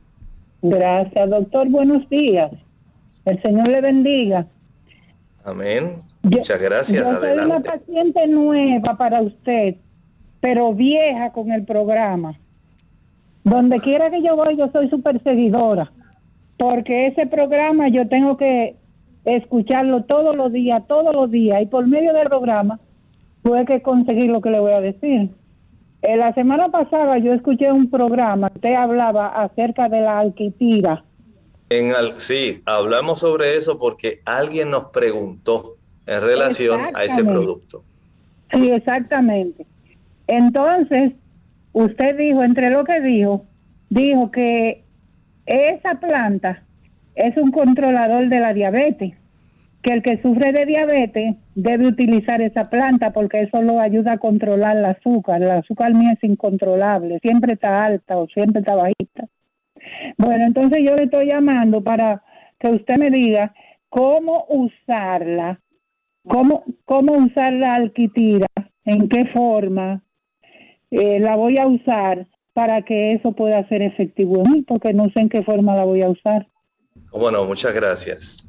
Speaker 12: Gracias, doctor. Buenos días. El Señor le bendiga.
Speaker 2: Amén. Muchas gracias.
Speaker 12: Yo soy una paciente nueva para usted, pero vieja con el programa. Donde quiera que yo voy, yo soy su perseguidora, porque ese programa yo tengo que escucharlo todos los días, todos los días, y por medio del programa tuve que conseguir lo que le voy a decir. En la semana pasada yo escuché un programa, usted hablaba acerca de la alquitira
Speaker 2: en sí, hablamos sobre eso porque alguien nos preguntó en relación a ese producto.
Speaker 12: Sí, exactamente. Entonces, usted dijo, entre lo que dijo, dijo que esa planta es un controlador de la diabetes, que el que sufre de diabetes debe utilizar esa planta porque eso lo ayuda a controlar el azúcar. El azúcar mío es incontrolable, siempre está alta o siempre está bajita. Bueno, entonces yo le estoy llamando para que usted me diga cómo usarla, cómo, cómo usar la alquitira, en qué forma eh, la voy a usar para que eso pueda ser efectivo porque no sé en qué forma la voy a usar.
Speaker 2: Bueno, muchas gracias.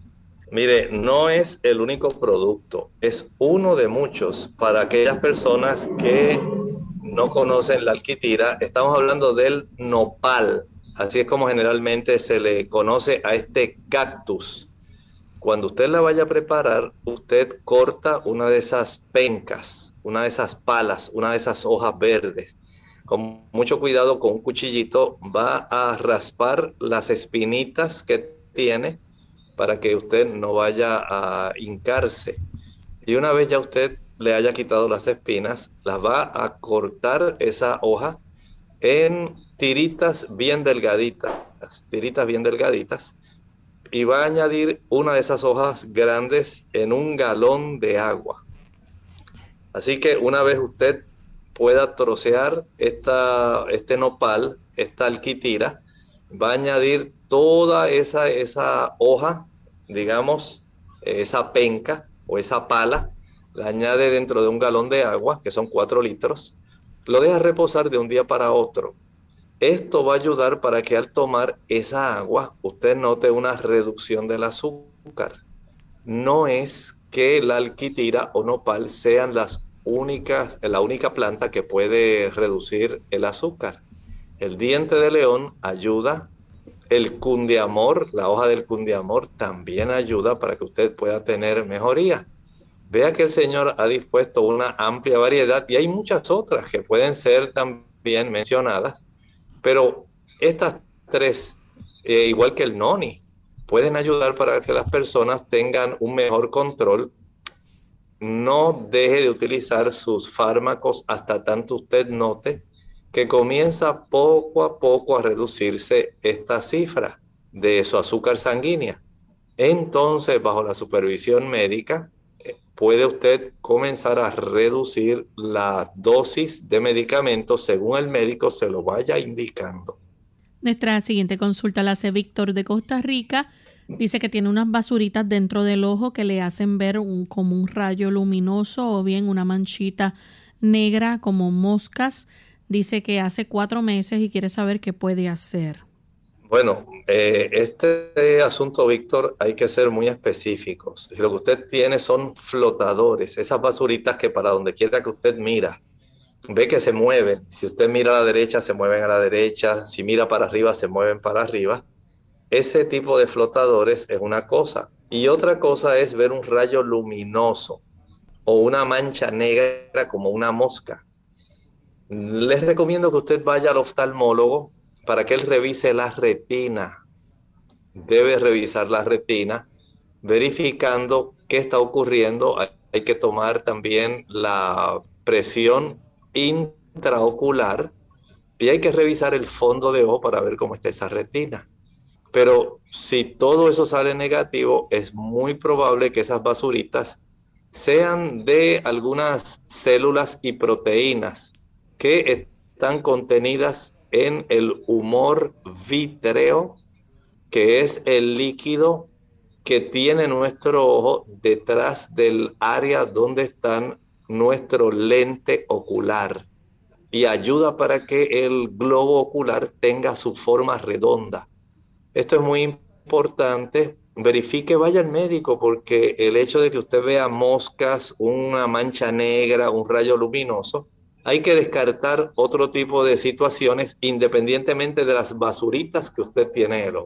Speaker 2: Mire, no es el único producto, es uno de muchos para aquellas personas que no conocen la alquitira. Estamos hablando del nopal. Así es como generalmente se le conoce a este cactus. Cuando usted la vaya a preparar, usted corta una de esas pencas, una de esas palas, una de esas hojas verdes. Con mucho cuidado con un cuchillito va a raspar las espinitas que tiene para que usted no vaya a hincarse. Y una vez ya usted le haya quitado las espinas, las va a cortar esa hoja en tiritas bien delgaditas, tiritas bien delgaditas, y va a añadir una de esas hojas grandes en un galón de agua. Así que una vez usted pueda trocear esta, este nopal, esta alquitira, va a añadir toda esa, esa hoja, digamos, esa penca o esa pala, la añade dentro de un galón de agua, que son cuatro litros, lo deja reposar de un día para otro esto va a ayudar para que al tomar esa agua usted note una reducción del azúcar. No es que la alquitira o nopal sean las únicas, la única planta que puede reducir el azúcar. El diente de león ayuda, el cundiamor, la hoja del cundiamor también ayuda para que usted pueda tener mejoría. Vea que el Señor ha dispuesto una amplia variedad y hay muchas otras que pueden ser también mencionadas pero estas tres, eh, igual que el noni, pueden ayudar para que las personas tengan un mejor control. No deje de utilizar sus fármacos hasta tanto usted note que comienza poco a poco a reducirse esta cifra de su azúcar sanguínea. Entonces, bajo la supervisión médica, puede usted comenzar a reducir la dosis de medicamentos según el médico se lo vaya indicando.
Speaker 1: Nuestra siguiente consulta la hace Víctor de Costa Rica. Dice que tiene unas basuritas dentro del ojo que le hacen ver como un rayo luminoso o bien una manchita negra como moscas. Dice que hace cuatro meses y quiere saber qué puede hacer.
Speaker 2: Bueno, eh, este asunto, Víctor, hay que ser muy específicos. lo que usted tiene son flotadores, esas basuritas que para donde quiera que usted mira, ve que se mueven. Si usted mira a la derecha, se mueven a la derecha. Si mira para arriba, se mueven para arriba. Ese tipo de flotadores es una cosa. Y otra cosa es ver un rayo luminoso o una mancha negra como una mosca. Les recomiendo que usted vaya al oftalmólogo para que él revise la retina. Debe revisar la retina, verificando qué está ocurriendo. Hay que tomar también la presión intraocular y hay que revisar el fondo de ojo para ver cómo está esa retina. Pero si todo eso sale negativo, es muy probable que esas basuritas sean de algunas células y proteínas que están contenidas en el humor vítreo, que es el líquido que tiene nuestro ojo detrás del área donde está nuestro lente ocular y ayuda para que el globo ocular tenga su forma redonda. Esto es muy importante. Verifique, vaya al médico, porque el hecho de que usted vea moscas, una mancha negra, un rayo luminoso, hay que descartar otro tipo de situaciones independientemente de las basuritas que usted tiene en el.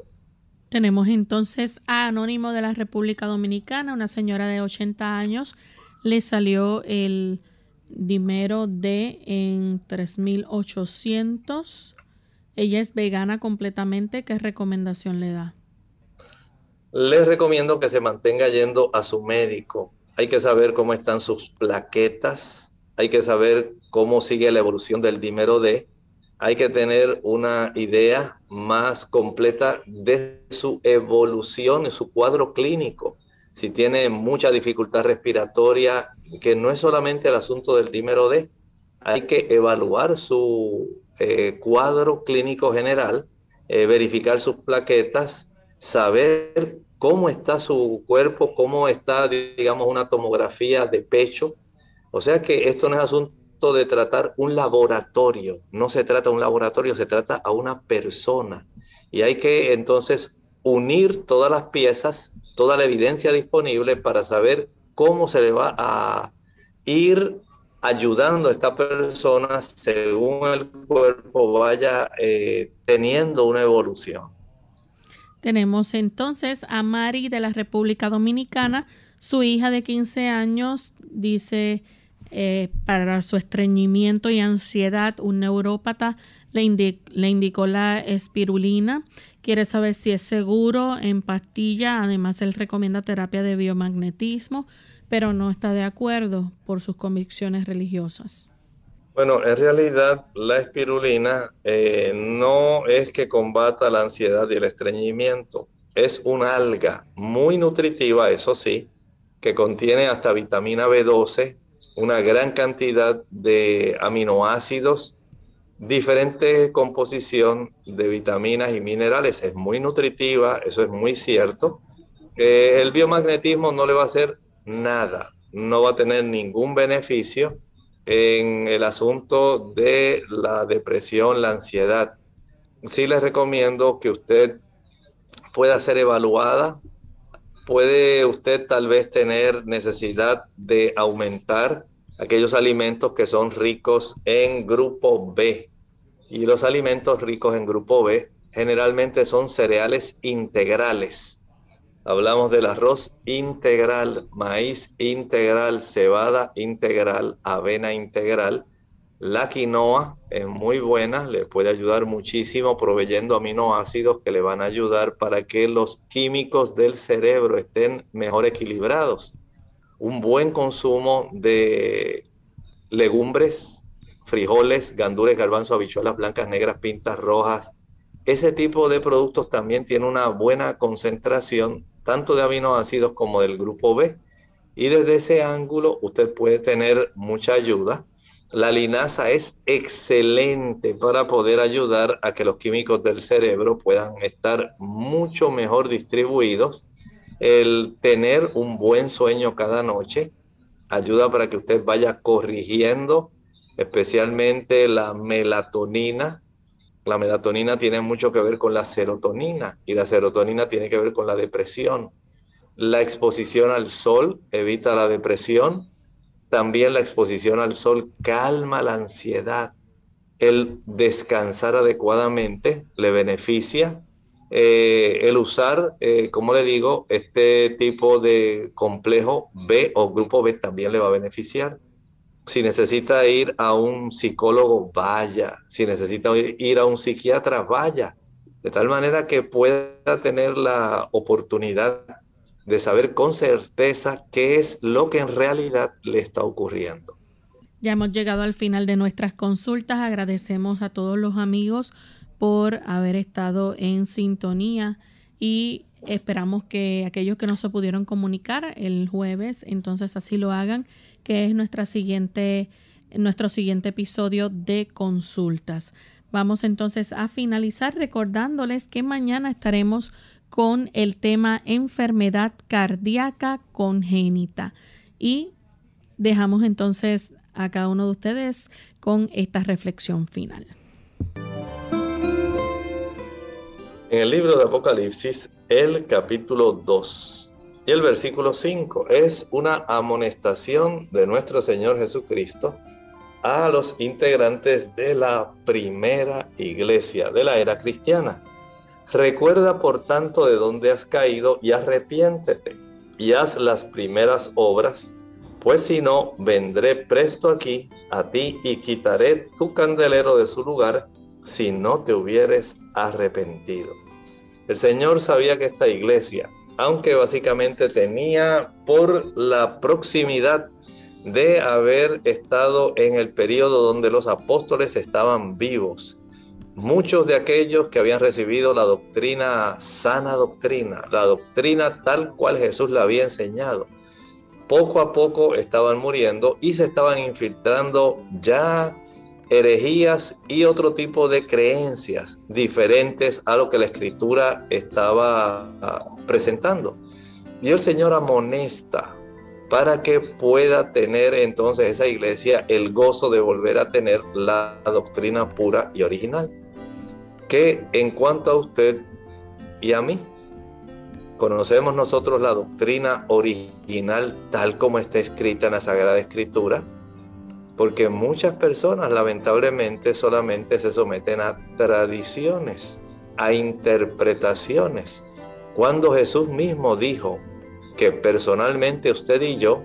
Speaker 1: Tenemos entonces a Anónimo de la República Dominicana, una señora de 80 años, le salió el dimero D en 3800. Ella es vegana completamente. ¿Qué recomendación le da?
Speaker 2: Les recomiendo que se mantenga yendo a su médico. Hay que saber cómo están sus plaquetas, hay que saber cómo sigue la evolución del dímero D, hay que tener una idea más completa de su evolución, su cuadro clínico. Si tiene mucha dificultad respiratoria, que no es solamente el asunto del dímero D, hay que evaluar su eh, cuadro clínico general, eh, verificar sus plaquetas, saber cómo está su cuerpo, cómo está, digamos, una tomografía de pecho, o sea que esto no es asunto de tratar un laboratorio, no se trata de un laboratorio, se trata a una persona. Y hay que entonces unir todas las piezas, toda la evidencia disponible para saber cómo se le va a ir ayudando a esta persona según el cuerpo vaya eh, teniendo una evolución.
Speaker 1: Tenemos entonces a Mari de la República Dominicana, su hija de 15 años dice eh, para su estreñimiento y ansiedad, un neurópata le, indicó la espirulina. Quiere saber si es seguro en pastilla. Además, él recomienda terapia de biomagnetismo, pero no está de acuerdo por sus convicciones religiosas.
Speaker 2: Bueno, en realidad la espirulina eh, no es que combata la ansiedad y el estreñimiento. Es una alga muy nutritiva, eso sí, que contiene hasta vitamina B12, una gran cantidad de aminoácidos, diferente composición de vitaminas y minerales. Es muy nutritiva, eso es muy cierto. Eh, el biomagnetismo no le va a hacer nada, no va a tener ningún beneficio en el asunto de la depresión, la ansiedad. Sí les recomiendo que usted pueda ser evaluada puede usted tal vez tener necesidad de aumentar aquellos alimentos que son ricos en grupo B. Y los alimentos ricos en grupo B generalmente son cereales integrales. Hablamos del arroz integral, maíz integral, cebada integral, avena integral la quinoa es muy buena, le puede ayudar muchísimo proveyendo aminoácidos que le van a ayudar para que los químicos del cerebro estén mejor equilibrados. Un buen consumo de legumbres, frijoles, gandules, garbanzos, habichuelas blancas, negras, pintas rojas. Ese tipo de productos también tiene una buena concentración tanto de aminoácidos como del grupo B. Y desde ese ángulo usted puede tener mucha ayuda La linaza es excelente para poder ayudar a que los químicos del cerebro puedan estar mucho mejor distribuidos. El tener un buen sueño cada noche ayuda para que usted vaya corrigiendo especialmente la melatonina. La melatonina tiene mucho que ver con la serotonina y la serotonina tiene que ver con la depresión. La exposición al sol evita la depresión también la exposición al sol calma la ansiedad. El descansar adecuadamente le beneficia. Eh, el usar, eh, como le digo, este tipo de complejo B o grupo B también le va a beneficiar. Si necesita ir a un psicólogo, vaya. Si necesita ir a un psiquiatra, vaya. De tal manera que pueda tener la oportunidad de saber con certeza qué es lo que en realidad le está ocurriendo.
Speaker 1: Ya hemos llegado al final de nuestras consultas. Agradecemos a todos los amigos por haber estado en sintonía y esperamos que aquellos que no se pudieron comunicar el jueves, entonces así lo hagan, que es nuestra siguiente, nuestro siguiente episodio de consultas. Vamos entonces a finalizar recordándoles que mañana estaremos con el tema enfermedad cardíaca congénita. Y dejamos entonces a cada uno de ustedes con esta reflexión final.
Speaker 2: En el libro de Apocalipsis, el capítulo 2 y el versículo 5 es una amonestación de nuestro Señor Jesucristo a los integrantes de la primera iglesia de la era cristiana Recuerda por tanto de dónde has caído y arrepiéntete y haz las primeras obras, pues si no, vendré presto aquí a ti y quitaré tu candelero de su lugar si no te hubieres arrepentido. El Señor sabía que esta iglesia, aunque básicamente tenía por la proximidad de haber estado en el periodo donde los apóstoles estaban vivos, muchos de aquellos que habían recibido la doctrina, sana doctrina, la doctrina tal cual Jesús la había enseñado, poco a poco estaban muriendo y se estaban infiltrando ya herejías y otro tipo de creencias diferentes a lo que la escritura estaba ah, presentando. Y el Señor amonesta para que pueda tener entonces esa iglesia el gozo de volver a tener la doctrina pura y original que en cuanto a usted y a mí, conocemos nosotros la doctrina original tal como está escrita en la Sagrada Escritura, porque muchas personas lamentablemente solamente se someten a tradiciones, a interpretaciones, cuando Jesús mismo dijo que personalmente usted y yo,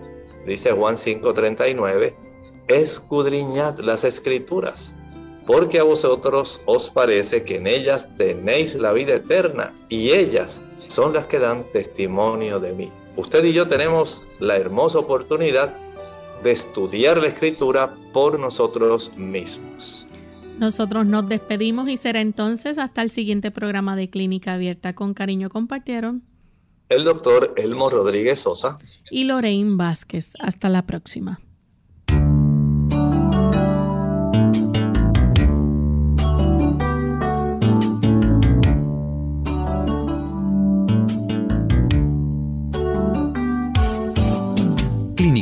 Speaker 2: dice Juan 5:39, escudriñad las escrituras porque a vosotros os parece que en ellas tenéis la vida eterna y ellas son las que dan testimonio de mí. Usted y yo tenemos la hermosa oportunidad de estudiar la escritura por nosotros mismos.
Speaker 1: Nosotros nos despedimos y será entonces hasta el siguiente programa de Clínica Abierta. Con cariño compartieron
Speaker 2: el doctor Elmo Rodríguez Sosa
Speaker 1: y Lorraine Vázquez. Hasta la próxima.